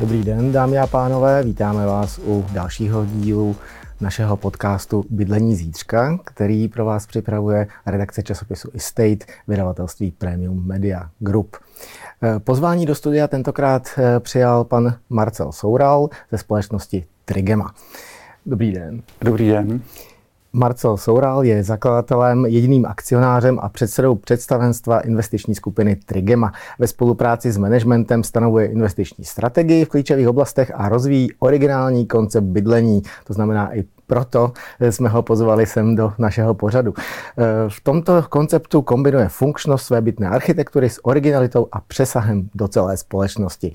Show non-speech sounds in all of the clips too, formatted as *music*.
Dobrý den, dámy a pánové, vítáme vás u dalšího dílu našeho podcastu Bydlení zítřka, který pro vás připravuje redakce časopisu Estate, vydavatelství Premium Media Group. Pozvání do studia tentokrát eh, přijal pan Marcel Soural ze společnosti Trigema. Dobrý den. Dobrý den. Marcel Soural je zakladatelem, jediným akcionářem a předsedou představenstva investiční skupiny Trigema. Ve spolupráci s managementem stanovuje investiční strategii v klíčových oblastech a rozvíjí originální koncept bydlení. To znamená i proto jsme ho pozvali sem do našeho pořadu. V tomto konceptu kombinuje funkčnost své bytné architektury s originalitou a přesahem do celé společnosti.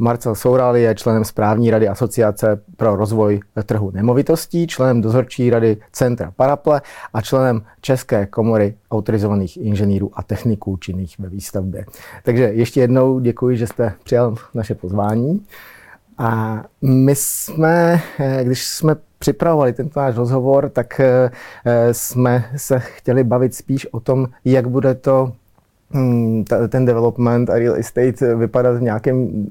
Marcel Soural je členem správní rady Asociace pro rozvoj trhu nemovitostí, členem dozorčí rady Centra Paraple a členem České komory autorizovaných inženýrů a techniků činných ve výstavbě. Takže ještě jednou děkuji, že jste přijal naše pozvání. A my jsme, když jsme připravovali tento náš rozhovor, tak eh, jsme se chtěli bavit spíš o tom, jak bude to ten development a real estate vypadat v nějakém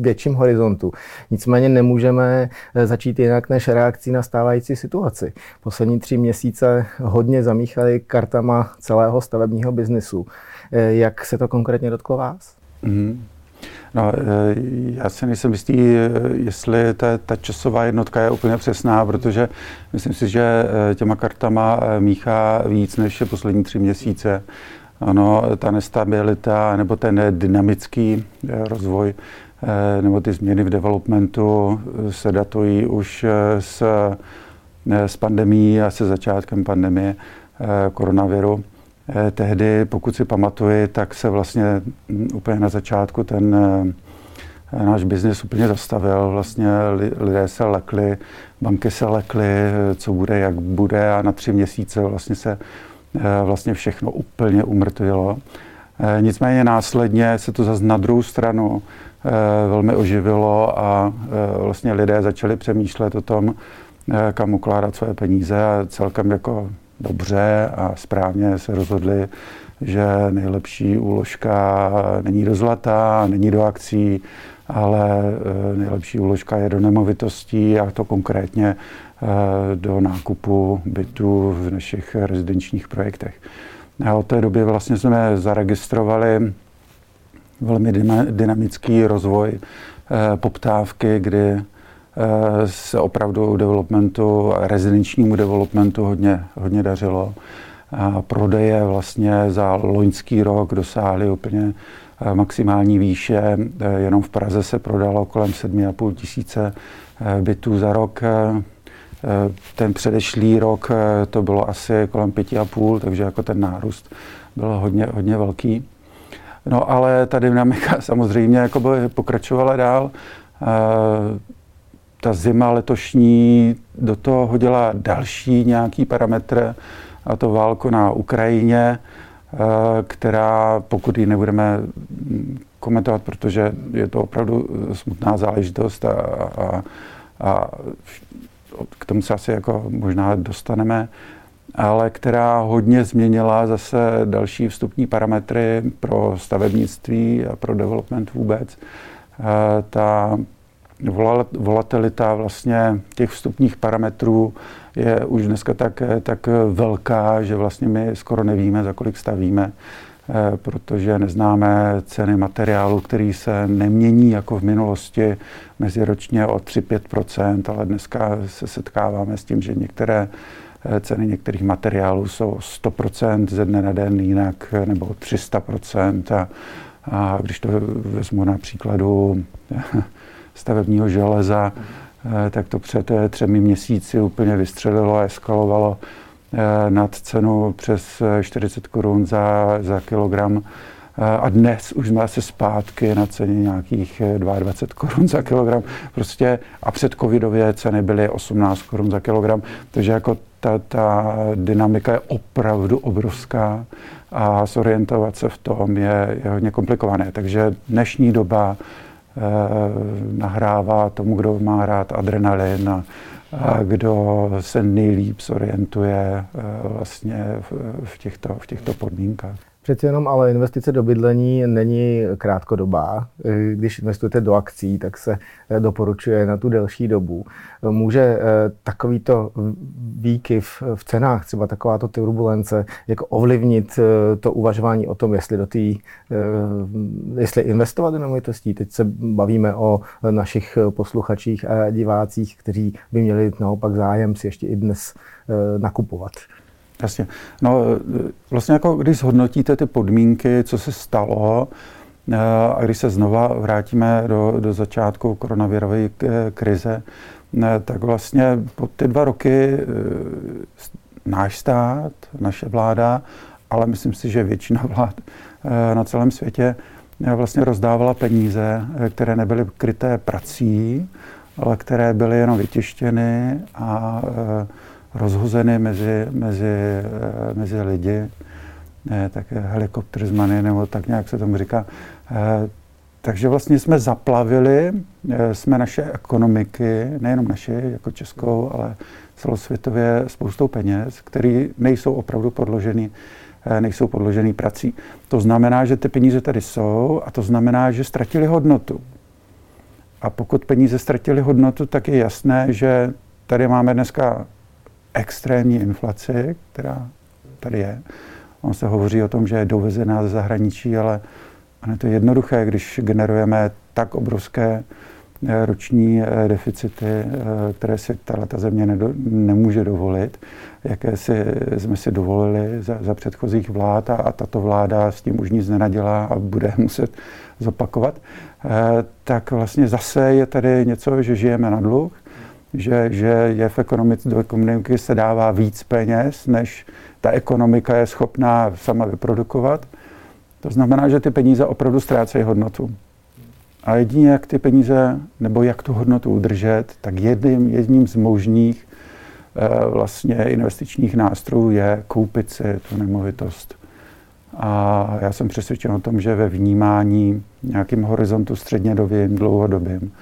větším horizontu. Nicméně nemůžeme eh, začít jinak než reakcí na stávající situaci. Poslední tři měsíce hodně zamíchali kartama celého stavebního biznisu. Eh, jak se to konkrétně dotklo vás? Mm. No, eh, já si nejsem jistý, jestli ta, ta časová jednotka je úplně přesná, protože myslím si, že těma kartama míchá víc než poslední tři měsíce. Ano, ta nestabilita nebo ten dynamický eh, rozvoj eh, nebo ty změny v developmentu eh, se datují už s, s pandemí a se začátkem pandemie koronaviru. Tehdy, pokud si pamatuji, tak se vlastně hm, úplně na začátku ten náš biznis úplně zastavil. Vlastně lidé se lekli, banky se lekly, co bude, jak bude a na tři měsíce vlastně se vlastně všechno úplně umrtvilo. Eh, nicméně následně se to zase na druhou stranu eh, velmi oživilo a vlastně lidé začali přemýšlet o tom, kam ukládat své peníze a celkem jako dobře a správně se rozhodli, že nejlepší úložka není do zlata, není do akcí, ale nejlepší úložka je do nemovitostí a to konkrétně Eh, do nákupu bytů v našich rezidenčních projektech. A od té doby vlastně jsme zaregistrovali velmi dynamický rozvoj eh, poptávky, kdy eh, se opravdu developmentu, rezidenčnímu developmentu hodně, hodně dařilo. A prodeje vlastně za loňský rok dosáhly úplně maximální výše. Jenom v Praze se prodalo kolem 7,5 tisíce bytů za rok. Eh, ten předešlý rok eh, to bylo asi kolem pěti a půl, takže jako ten nárůst byl hodně, hodně velký. No ale ta dynamika *laughs* samozřejmě jako by pokračovala dál. Eh, ta zima letošní do toho hodila další nějaký parametr, a to válku na Ukrajině, která, pokud ji nebudeme komentovat, protože je to opravdu smutná záležitost a, a, a k tomu se asi jako možná dostaneme, ale která hodně změnila zase další vstupní parametry pro stavebnictví a pro development vůbec. Eh, ta volatilita vlastně těch vstupních parametrů je už dneska tak, tak velká, že vlastně my skoro nevíme, za kolik stavíme. Eh, protože neznáme ceny materiálu, který se nemění jako v minulosti meziročně o 3-5 ale dneska se setkáváme s tím, že některé eh, ceny některých materiálů jsou 100% ze dne na den jinak, nebo 300 a, a když to vezmu na příkladu stavebního železa, eh, tak to před třemi měsíci úplně vystřelilo a eskalovalo Eh, nad cenu přes 40 korun za, za kilogram. Eh, a dnes už jsme se zpátky na ceně nějakých 22 eh, korun za kilogram. Prostě a před covidově ceny byly 18 korun za kilogram. Takže jako ta, ta dynamika je opravdu obrovská a zorientovat se v tom je, je hodně komplikované. Takže dnešní doba eh, nahrává tomu, kdo má rád adrenalin a kdo se nejlíp zorientuje vlastně v těchto, v těchto podmínkách. Přeci jenom ale investice do bydlení není krátkodobá. Když investujete do akcí, tak se doporučuje na tu delší dobu. Může eh, takovýto výkyv v cenách, třeba takováto turbulence, jako ovlivnit eh, to uvažování o tom, jestli do tý, eh, jestli investovat do nemovitostí. Teď se bavíme o našich posluchačích a divácích, kteří by měli naopak zájem si ještě i dnes nakupovat. Jasně. No, vlastně jako když zhodnotíte ty podmínky, co se stalo, eh, a když se znova vrátíme do, do začátku koronavirové krize, ne, tak vlastně po ty dva roky eh, náš stát, naše vláda, ale myslím si, že většina *laughs* vlád eh, na celém světě vlastně rozdávala peníze, které nebyly kryté prací, ale které byly jenom vytištěny a rozhozeny mezi, mezi, eh, mezi lidi, tak helikopterzmany, nebo tak nějak se tomu říká. Eh, takže vlastně jsme zaplavili, eh, jsme naše ekonomiky, nejenom naše, jako českou, ale celosvětově spoustou peněz, které nejsou opravdu podloženy nejsou podložený prací. To znamená, že ty peníze tady jsou a to znamená, že ztratili hodnotu. A pokud peníze ztratili hodnotu, tak je jasné, že tady máme dneska extrémní inflaci, která tady je. On se hovoří o tom, že je dovezená ze zahraničí, ale je to jednoduché, když generujeme tak obrovské eh, roční eh, deficity, eh, které si tato země nedo, nemůže dovolit, jaké si, jsme si dovolili za, za předchozích vlád a, a tato vláda s tím už nic nenadělá a bude *laughs* muset zopakovat, tak vlastně zase je tady něco, že žijeme na dluh, že, že je v ekonomice, do ekonomiky se dává víc peněz, než ta ekonomika je schopná sama vyprodukovat. To znamená, že ty peníze opravdu ztrácejí hodnotu. A jedině jak ty peníze, nebo jak tu hodnotu udržet, tak jedním, jedním z možných e, vlastně investičních nástrojů je koupit si tu nemovitost. A já jsem přesvědčen o tom, že ve vnímání nějakým horizontu střednědobým, dlouhodobým,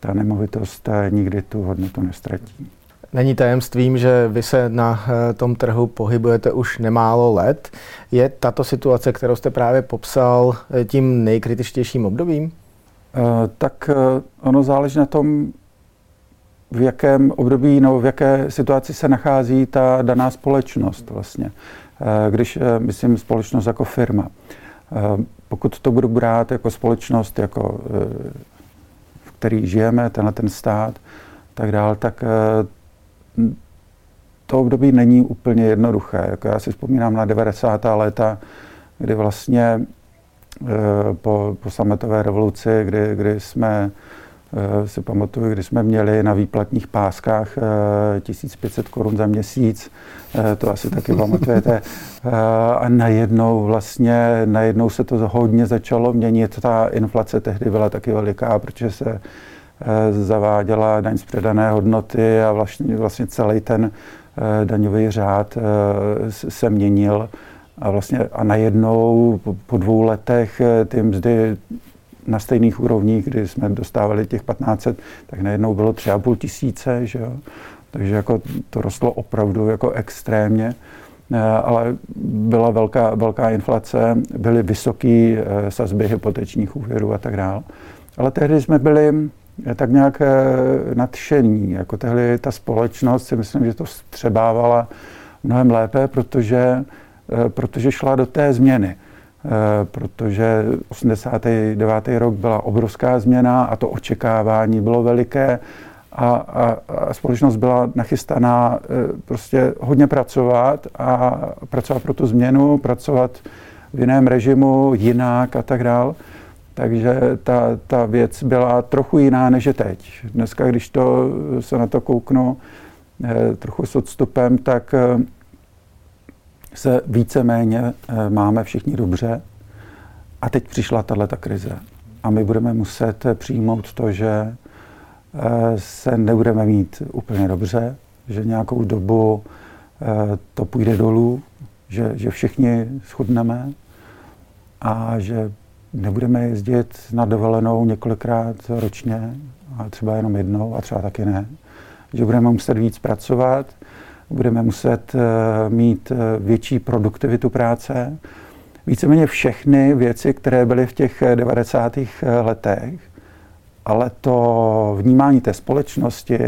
ta nemovitost eh, nikdy tu hodnotu nestratí. Není tajemstvím, že vy se na eh, tom trhu pohybujete už nemálo let. Je tato situace, kterou jste právě popsal, eh, tím nejkritičtějším obdobím? Tak ono záleží na tom, v jakém období nebo v jaké situaci se nachází ta daná společnost vlastně. Když myslím společnost jako firma. Pokud to budu brát jako společnost, jako který žijeme, tenhle ten stát, tak dál, tak eh, to období není úplně jednoduché. Jako já si vzpomínám na 90. léta, kdy vlastně eh, po, po sametové revoluci, kdy, kdy jsme si pamatuju, kdy jsme měli na výplatních páskách 1500 korun za měsíc, to asi taky pamatujete. *laughs* A najednou vlastně, najednou se to hodně začalo měnit. Ta inflace tehdy byla taky veliká, protože se zaváděla daň z předané hodnoty a vlastně, vlastně celý ten daňový řád se měnil. A, vlastně, a najednou po, po dvou letech ty mzdy na stejných úrovních, kdy jsme dostávali těch 1500, tak najednou bylo 3,5 tisíce, že jo? Takže jako to rostlo opravdu jako extrémně, eh, ale byla velká, velká inflace, byly vysoké eh, sazby hypotečních úvěrů a tak dále. Ale tehdy jsme byli eh, tak nějak nadšení. Jako tehdy ta společnost si myslím, že to střebávala mnohem lépe, protože, protože šla do té změny. Protože 89. rok byla obrovská změna a to očekávání bylo veliké a, a, a společnost byla nachystaná e, prostě hodně pracovat a pracovat pro tu změnu, pracovat v jiném režimu, jinak a tak dál. Takže ta, ta věc byla trochu jiná než je teď. Dneska, když to, se na to kouknu e, trochu s odstupem, tak se víceméně máme všichni dobře. A teď přišla tahle krize. A my budeme muset přijmout to, že se nebudeme mít úplně dobře, že nějakou dobu eh, to půjde dolů, že, že všichni schudneme a že nebudeme jezdit na dovolenou několikrát ročně, a třeba jenom jednou a třeba taky ne. že budeme muset víc pracovat, budeme muset mít větší produktivitu práce. Víceméně všechny věci, které byly v těch 90. letech, ale to vnímání té společnosti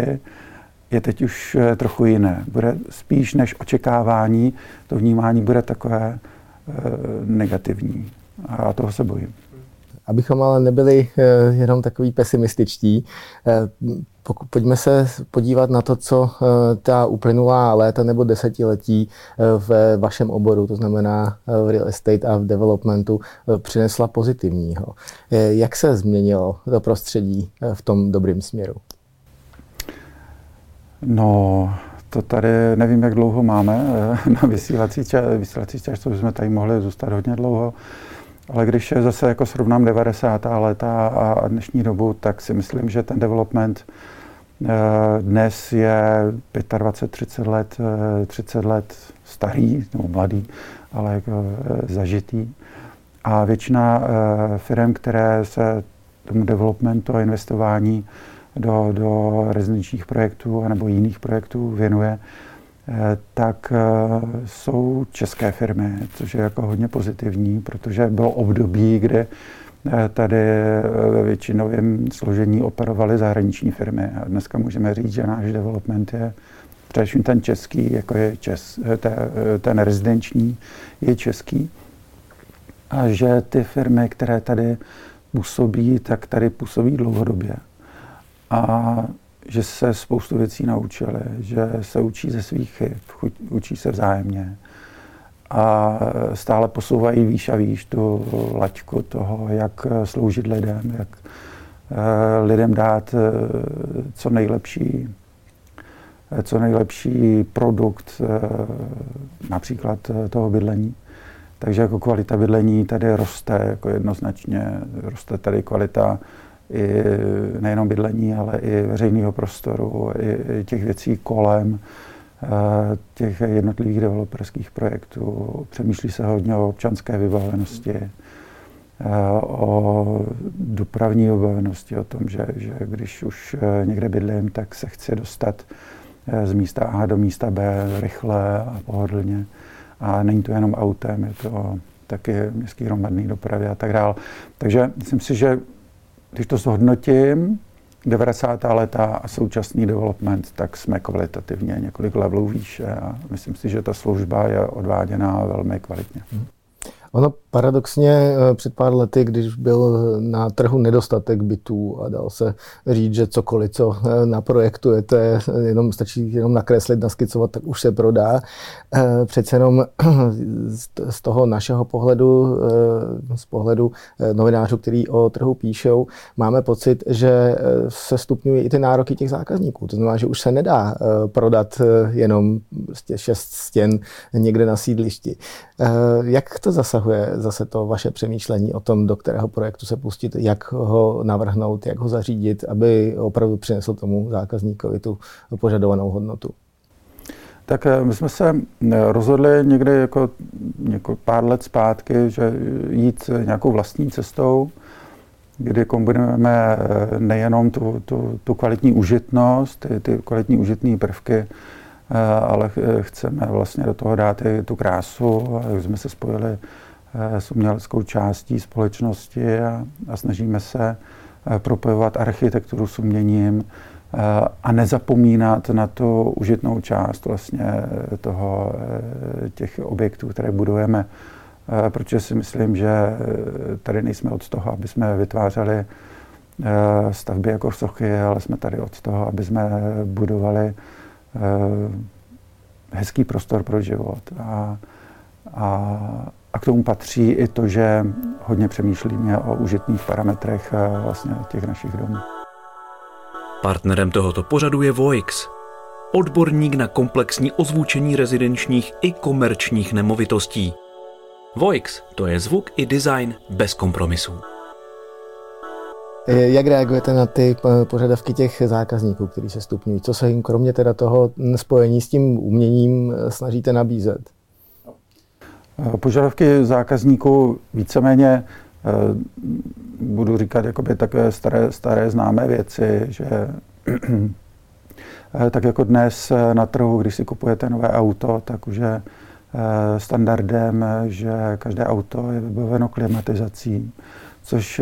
je teď už eh, trochu jiné. Bude spíš než očekávání, to vnímání bude takové negativní. A toho se bojím. Abychom ale nebyli jenom takový pesimističtí, pojďme se podívat na to, co ta uplynulá léta nebo desetiletí v vašem oboru, to znamená v real estate a v developmentu, přinesla pozitivního. Jak se změnilo to prostředí v tom dobrým směru? No, to tady nevím, jak dlouho máme eh, *laughs* na vysílací čas, vysílací čas, to bychom tady mohli zůstat hodně dlouho. Ale když zase jako srovnám 90. léta a dnešní dobu, tak si myslím, že ten development eh, dnes je 25-30 let, 30 eh, let starý, nebo mladý, ale jako zažitý. A většina firm, které se tomu developmentu a investování do, do rezidenčních projektů nebo jiných projektů věnuje, eh, tak eh, jsou české firmy, což je jako hodně pozitivní, protože bylo období, kdy eh, tady ve většinovém složení operovaly zahraniční firmy. A dneska můžeme říct, že náš development je především ten český, jako je čes, ten rezidenční, je český. A že ty firmy, které tady působí, tak tady působí dlouhodobě a že se spoustu věcí naučili, že se učí ze svých chyb, učí se vzájemně a stále posouvají výš a výš tu laťku toho, jak sloužit lidem, jak eh, lidem dát eh, co nejlepší, eh, co nejlepší produkt například toho bydlení. Takže jako kvalita bydlení tady roste jako jednoznačně, roste tady kvalita i nejenom bydlení, ale i veřejného prostoru, i těch věcí kolem eh, těch jednotlivých developerských projektů. Přemýšlí se hodně o občanské vybavenosti, eh, o dopravní vybavenosti, o tom, že, že když už eh, někde bydlím, tak se chci dostat z místa A do místa B rychle a pohodlně. A není to jenom autem, je to taky městský hromadný dopravy a tak dále. Takže myslím si, že když to zhodnotím, 90. leta a současný development, tak jsme kvalitativně několik levelů výše a myslím si, že ta služba je odváděná velmi kvalitně. Hmm. Ono paradoxně eh, před pár lety, když byl na trhu nedostatek bytů a dal se říct, že cokoliv, co eh, naprojektujete, jenom stačí jenom nakreslit, naskicovat, tak už se prodá. Eh, přece jenom z toho našeho pohledu, z pohledu novinářů, který o trhu píšou, máme pocit, že se stupňují i ty nároky těch zákazníků. To znamená, že už se nedá prodat jenom prostě šest stěn někde na sídlišti. Jak to zasahuje zase to vaše přemýšlení o tom, do kterého projektu se pustit, jak ho navrhnout, jak ho zařídit, aby opravdu přinesl tomu zákazníkovi tu požadovanou hodnotu? Tak eh, my jsme se eh, rozhodli někdy jako, jako pár let zpátky, že jít nějakou vlastní cestou, kdy kombinujeme eh, nejenom tu, tu, tu kvalitní užitnost, ty, ty kvalitní užitné prvky, ale chceme vlastně do toho dát i tu krásu. Jak jsme se spojili s uměleckou částí společnosti a, a snažíme se propojovat architekturu s uměním a nezapomínat na tu užitnou část vlastně toho, těch objektů, které budujeme. Protože si myslím, že tady nejsme od toho, aby jsme vytvářeli stavby jako sochy, ale jsme tady od toho, aby jsme budovali hezký prostor pro život. A, a, a k tomu patří i to, že hodně přemýšlíme o užitných parametrech eh, vlastně těch našich domů. Partnerem tohoto pořadu je Voix, odborník na komplexní ozvučení rezidenčních i komerčních nemovitostí. Voix to je zvuk i design bez kompromisů. Eh, jak reagujete na ty eh, požadavky těch zákazníků, kteří se stupňují? Co se jim kromě teda toho spojení s tím uměním snažíte nabízet? Požadavky zákazníků víceméně eh, budu říkat jakoby takové staré, staré známé věci, že *clears throat* tak jako dnes na trhu, když si kupujete nové auto, tak už je standardem, že každé auto je vybaveno klimatizací, což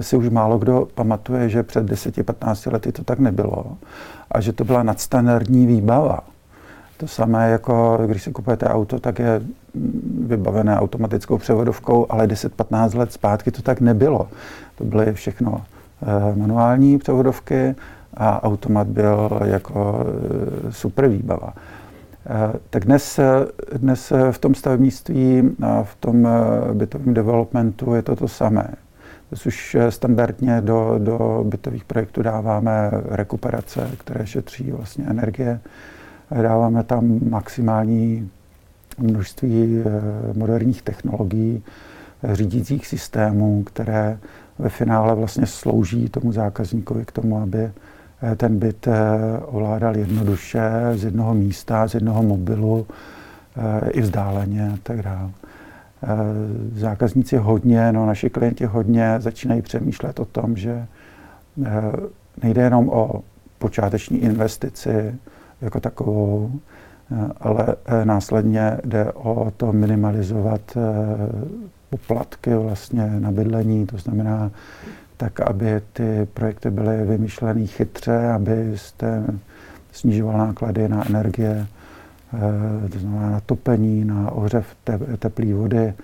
si už málo kdo pamatuje, že před 10-15 lety to tak nebylo a že to byla nadstandardní výbava. To samé jako když si kupujete auto, tak je vybavené automatickou převodovkou, ale 10-15 let zpátky to tak nebylo. To byly všechno eh, manuální převodovky a automat byl jako eh, super výbava. Eh, tak dnes, dnes v tom stavebnictví a v tom bytovém developmentu je to to samé. Dnes už standardně do, do bytových projektů dáváme rekuperace, které šetří vlastně energie dáváme tam maximální množství eh, moderních technologií, eh, řídících systémů, které ve finále vlastně slouží tomu zákazníkovi k tomu, aby eh, ten byt ovládal jednoduše z jednoho místa, z jednoho mobilu, i vzdáleně a tak dále. Zákazníci hodně, no naši klienti hodně začínají přemýšlet o tom, že nejde jenom o počáteční investici, jako takovou, eh, ale eh, následně jde o to minimalizovat eh, poplatky vlastně na bydlení, to znamená tak, aby ty projekty byly vymýšleny chytře, aby jste snižoval náklady na energie, to znamená na topení, na ohřev teplé vody,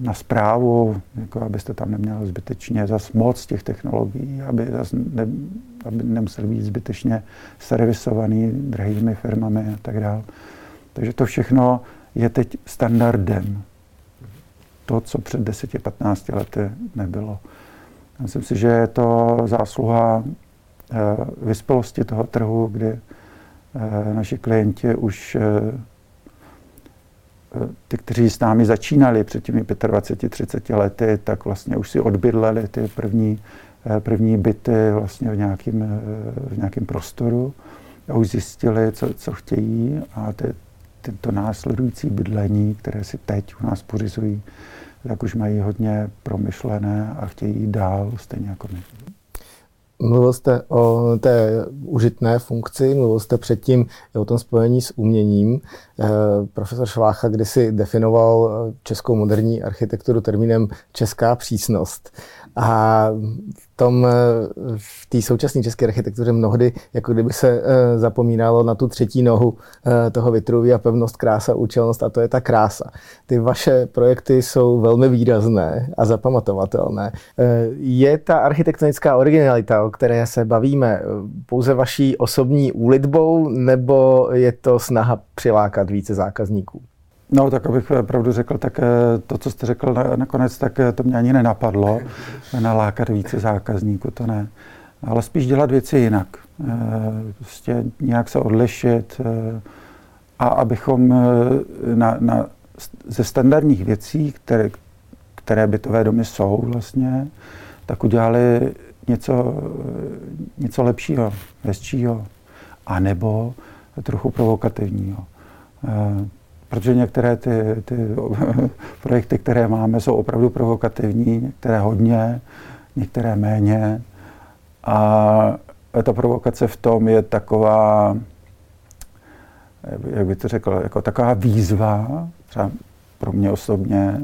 na zprávu, jako abyste tam neměl zbytečně zas moc těch technologií, aby, zas ne, aby nemusel být zbytečně servisovaný drahými firmami a tak dále. Takže to všechno je teď standardem. To, co před 10-15 lety nebylo. Myslím si, že je to zásluha eh, vyspělosti toho trhu, kdy eh, naši klienti už eh, ty, kteří s námi začínali před těmi 25-30 lety, tak vlastně už si odbydleli ty první, první byty vlastně v nějakém, eh, v nějakém prostoru a už zjistili, co, co chtějí a ty, tento následující bydlení, které si teď u nás pořizují, tak už mají hodně promyšlené a chtějí dál, stejně jako my. Mluvil jste o té užitné funkci, mluvil jste předtím o tom spojení s uměním. Eh, profesor Švácha kdysi definoval českou moderní architekturu termínem česká přísnost. A v tom, eh, v té současné české architektuře mnohdy, jako kdyby se eh, zapomínalo na tu třetí nohu eh, toho Vitruví a pevnost, krása, účelnost a to je ta krása. Ty vaše projekty jsou velmi výrazné a zapamatovatelné. Je ta architektonická originalita, o které se bavíme, pouze vaší osobní úlitbou, nebo je to snaha přilákat více zákazníků? No, tak abych pravdu řekl, tak eh, to, co jste řekl nakonec, tak eh, to mě ani nenapadlo, *laughs* nalákat více zákazníků, to ne. Ale spíš dělat věci jinak. Eh, prostě nějak se odlišit a abychom na, na, ze standardních věcí, které, které bytové domy jsou vlastně, tak udělali něco, něco lepšího, hezčího, anebo trochu provokativního protože některé ty, ty *laughs* projekty, které máme, jsou opravdu provokativní, některé hodně, některé méně. A ta provokace v tom je taková, jak bych to řekl, jako taková výzva, třeba pro mě osobně,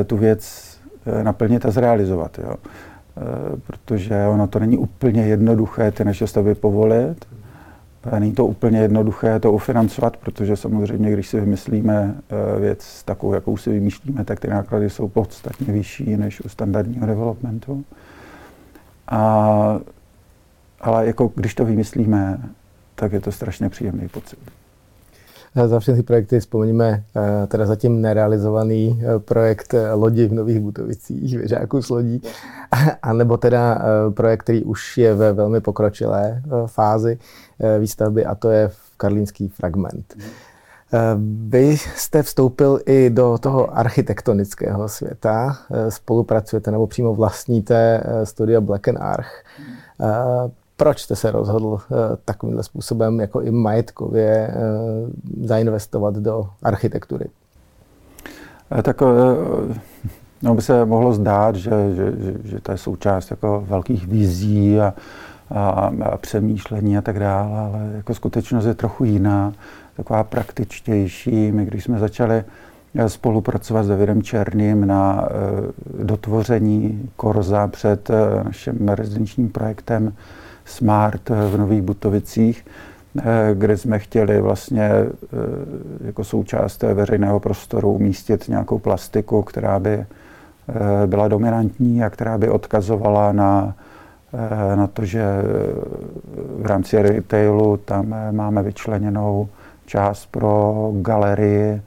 eh, tu věc eh, naplnit a zrealizovat. Jo. Eh, protože ono to není úplně jednoduché ty naše stavby povolit. Není to úplně jednoduché to ufinancovat, protože samozřejmě, když si vymyslíme eh, věc takovou, jakou si vymýšlíme, tak ty náklady jsou podstatně vyšší než u standardního developmentu. A, ale jako když to vymyslíme, tak je to strašně příjemný pocit. Za všechny projekty vzpomeníme eh, teda zatím nerealizovaný eh, projekt lodi v Nových Butovicích, věžáků s lodí, *laughs* anebo teda projekt, který už je ve velmi pokročilé fázi, Eh, výstavby a to je Karlínský fragment. Eh, vy jste vstoupil i do toho architektonického světa, eh, spolupracujete nebo přímo vlastníte studia Black and Arch. Proč jste se rozhodl takovýmhle způsobem jako i majetkově zainvestovat do architektury? Tak no, by se mohlo zdát, že, že, že, že to je součást jako velkých vizí a a, a přemýšlení a tak dále, ale jako skutečnost je trochu jiná, taková praktičtější. My, když jsme začali spolupracovat s Davidem Černým na dotvoření Korza před naším rezidenčním projektem Smart v Nových Butovicích, e, kde jsme chtěli vlastně jako součást veřejného prostoru umístit nějakou plastiku, která by byla dominantní a která by odkazovala na, na to, že v rámci retailu tam máme vyčleněnou část pro galerii,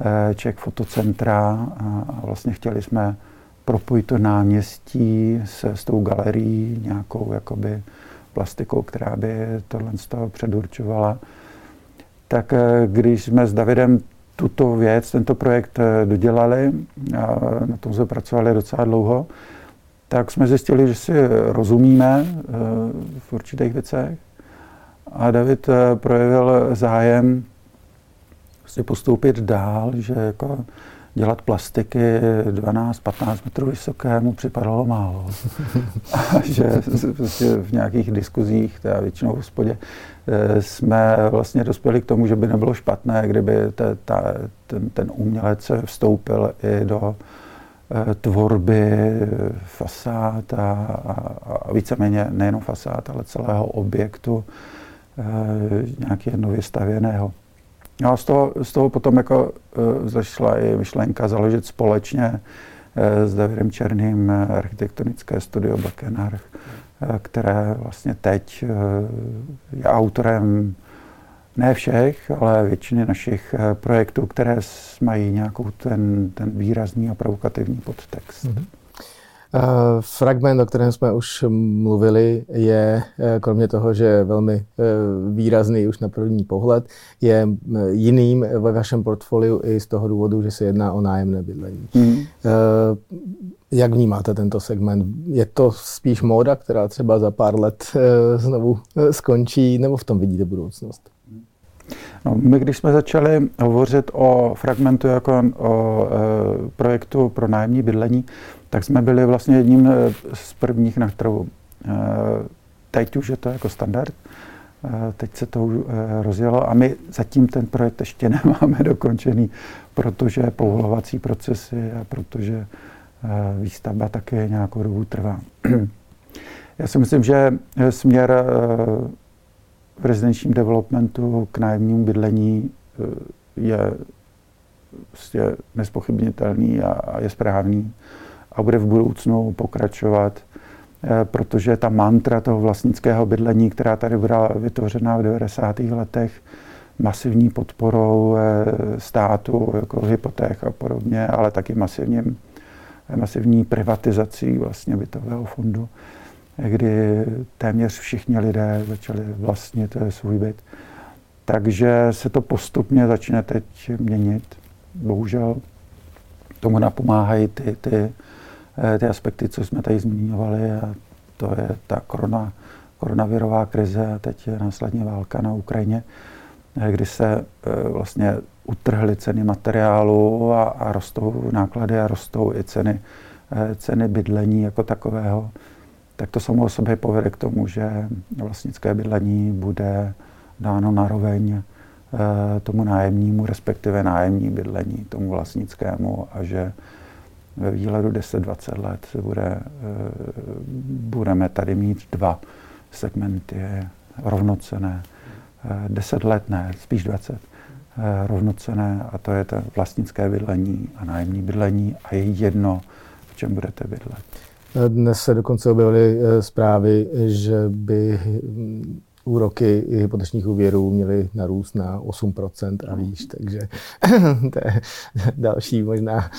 Eh, Czech fotocentra a vlastně chtěli jsme propojit to náměstí s, s tou galerií nějakou jakoby plastikou, která by tohle z toho předurčovala. Tak eh, když jsme s Davidem tuto věc, tento projekt eh, dodělali, a na tom jsme pracovali docela dlouho, tak jsme zjistili, že si rozumíme v určitých věcech. A David projevil zájem prostě postoupit dál, že jako dělat plastiky 12-15 metrů vysoké mu připadalo málo. *laughs* A že prostě v nějakých diskuzích, teda většinou v hospodě, eh, jsme vlastně dospěli k tomu, že by nebylo špatné, kdyby te, ta, ten, ten umělec vstoupil i do eh, tvorby fasád a, a, a víceméně nejenom fasád, ale celého objektu e, nějaký nově stavěného. No a z toho, z toho potom jako uh, zašla i myšlenka založit společně uh, s Davidem Černým uh, architektonické studio Bakenarch, které vlastně teď je autorem ne všech, ale většiny našich projektů, které mají nějakou ten, ten výrazný a provokativní podtext. Mm-hmm. Eh, fragment, o kterém jsme už mluvili, je eh, kromě toho, že je velmi eh, výrazný už na první pohled, je jiným ve vašem portfoliu i z toho důvodu, že se jedná o nájemné bydlení. Mm. Jak vnímáte tento segment? Je to spíš móda, která třeba za pár let znovu skončí, nebo v tom vidíte budoucnost? No, my, když jsme začali hovořit o fragmentu jako o e, projektu pro nájemní bydlení, tak jsme byli vlastně jedním eh, z prvních na trhu. Eh, teď už je to jako standard, eh, teď se to rozjelo a my zatím ten projekt ještě *laughs* nemáme dokončený, protože povolovací procesy a protože výstavba také nějakou dobu trvá. *clears throat* Já si myslím, že směr v rezidenčním developmentu k nájemnímu bydlení je prostě nespochybnitelný a je správný a bude v budoucnu pokračovat, eh, protože ta mantra toho vlastnického bydlení, která tady byla vytvořena v 90. letech, masivní podporou eh, státu, jako hypoték a podobně, ale taky masivním, masivní privatizací vlastně bytového fondu, kdy téměř všichni lidé začali vlastnit eh, svůj byt. Takže se to postupně začne teď měnit. Bohužel tomu napomáhají ty, ty Eh, ty aspekty, co jsme tady zmiňovali, a to je ta korona, koronavirová krize a teď je následně válka na Ukrajině, eh, kdy se eh, vlastně utrhly ceny materiálu a, a rostou náklady a rostou i ceny, ceny bydlení jako takového, tak to samo o sobě povede k tomu, že vlastnické bydlení bude dáno naroveň tomu nájemnímu, respektive nájemní bydlení, tomu vlastnickému a že ve výhledu 10-20 let bude, eh, budeme tady mít dva segmenty rovnocené. 10 eh, let ne, spíš 20 eh, rovnocené a to je to vlastnické bydlení a nájemní bydlení a je jedno, v čem budete bydlet. Dnes se dokonce objevily zprávy, že by úroky hypotečních úvěrů měly narůst na 8% a výš, takže *laughs* to je další možná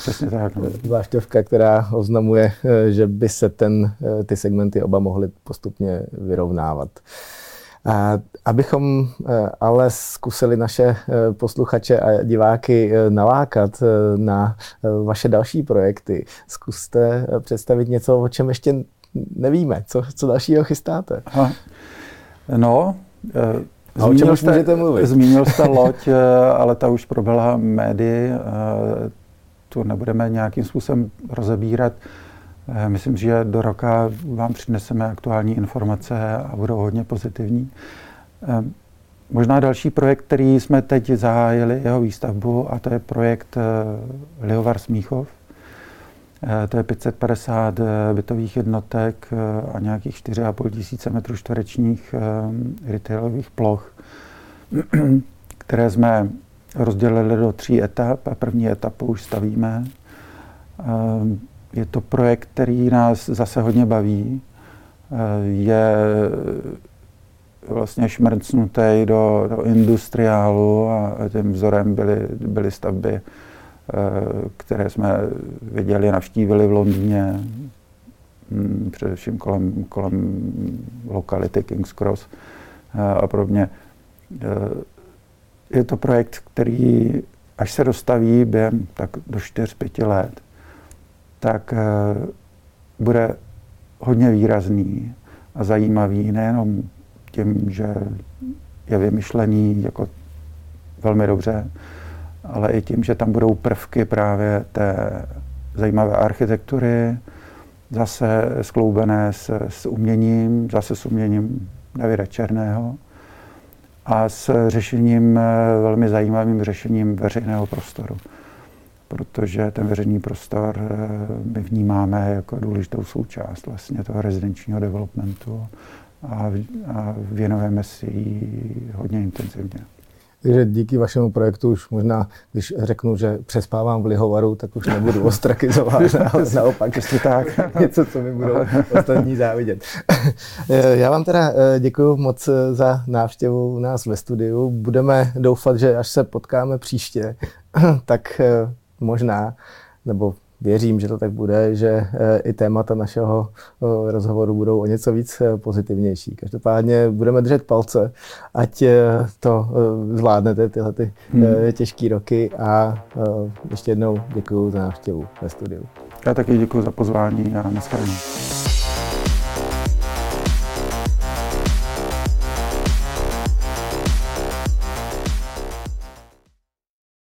no. zvlášťovka, která oznamuje, že by se ten, ty segmenty oba mohly postupně vyrovnávat. A abychom eh, ale zkusili naše eh, posluchače a diváky eh, nalákat na vaše další projekty, zkuste představit něco, o čem ještě nevíme. Co, co dalšího chystáte? Aha. No, eh, a o čem jste, můžete mluvit? Zmínil jste *laughs* loď, eh, ale ta už proběhla médii. Eh, tu nebudeme nějakým způsobem rozebírat. Myslím, že do roka vám přineseme aktuální informace a budou hodně pozitivní. Možná další projekt, který jsme teď zahájili, jeho výstavbu, a to je projekt Lihovar Smíchov. To je 550 bytových jednotek a nějakých 4,5 tisíce metrů čtverečních retailových ploch, *clears throat* které jsme rozdělili do tří etap a první etapu už stavíme. Je to projekt, který nás zase hodně baví. Je vlastně šmrcnutý do, do industriálu a tím vzorem byly, byly stavby, které jsme viděli, navštívili v Londýně, hm, především kolem, kolem lokality King's Cross a podobně. Je to projekt, který až se dostaví během tak do 4-5 let, tak eh, bude hodně výrazný a zajímavý nejenom tím, že je vymyšlený jako velmi dobře, ale i tím, že tam budou prvky právě té zajímavé architektury, zase skloubené s, s uměním, zase s uměním Davida Černého a s řešením, eh, velmi zajímavým řešením veřejného prostoru. Protože ten veřejný prostor eh, my vnímáme jako důležitou součást vlastně toho rezidenčního developmentu a, a věnujeme si ji hodně intenzivně. Takže díky vašemu projektu už možná, když řeknu, že přespávám v lihovaru, tak už nebudu ostrakizovat, *laughs* naopak ještě tak, *laughs* něco, co mi budou ostatní závidět. *laughs* Já vám teda eh, děkuji moc eh, za návštěvu u nás ve studiu. Budeme doufat, že až se potkáme příště, tak eh, možná, nebo věřím, že to tak bude, že eh, i témata našeho eh, rozhovoru budou o něco víc eh, pozitivnější. Každopádně budeme držet palce, ať to zvládnete tyhle ty hmm. těžké roky a ještě jednou děkuji za návštěvu ve studiu. Já taky děkuji za pozvání a nashledanou.